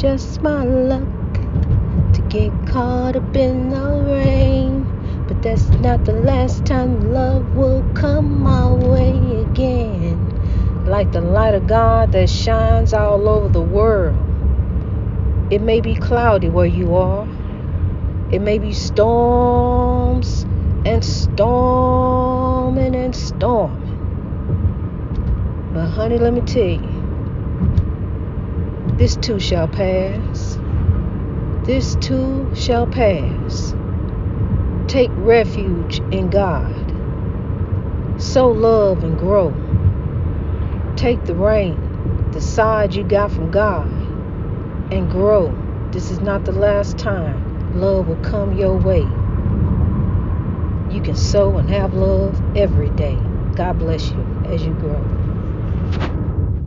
just my luck to get caught up in the rain. But that's not the last time love will come my way again. Like the light of God that shines all over the world. It may be cloudy where you are. It may be storms and storming and storming. But honey, let me tell you, this too shall pass. This too shall pass. Take refuge in God. Sow love and grow. Take the rain, the side you got from God, and grow. This is not the last time love will come your way. You can sow and have love every day. God bless you as you grow.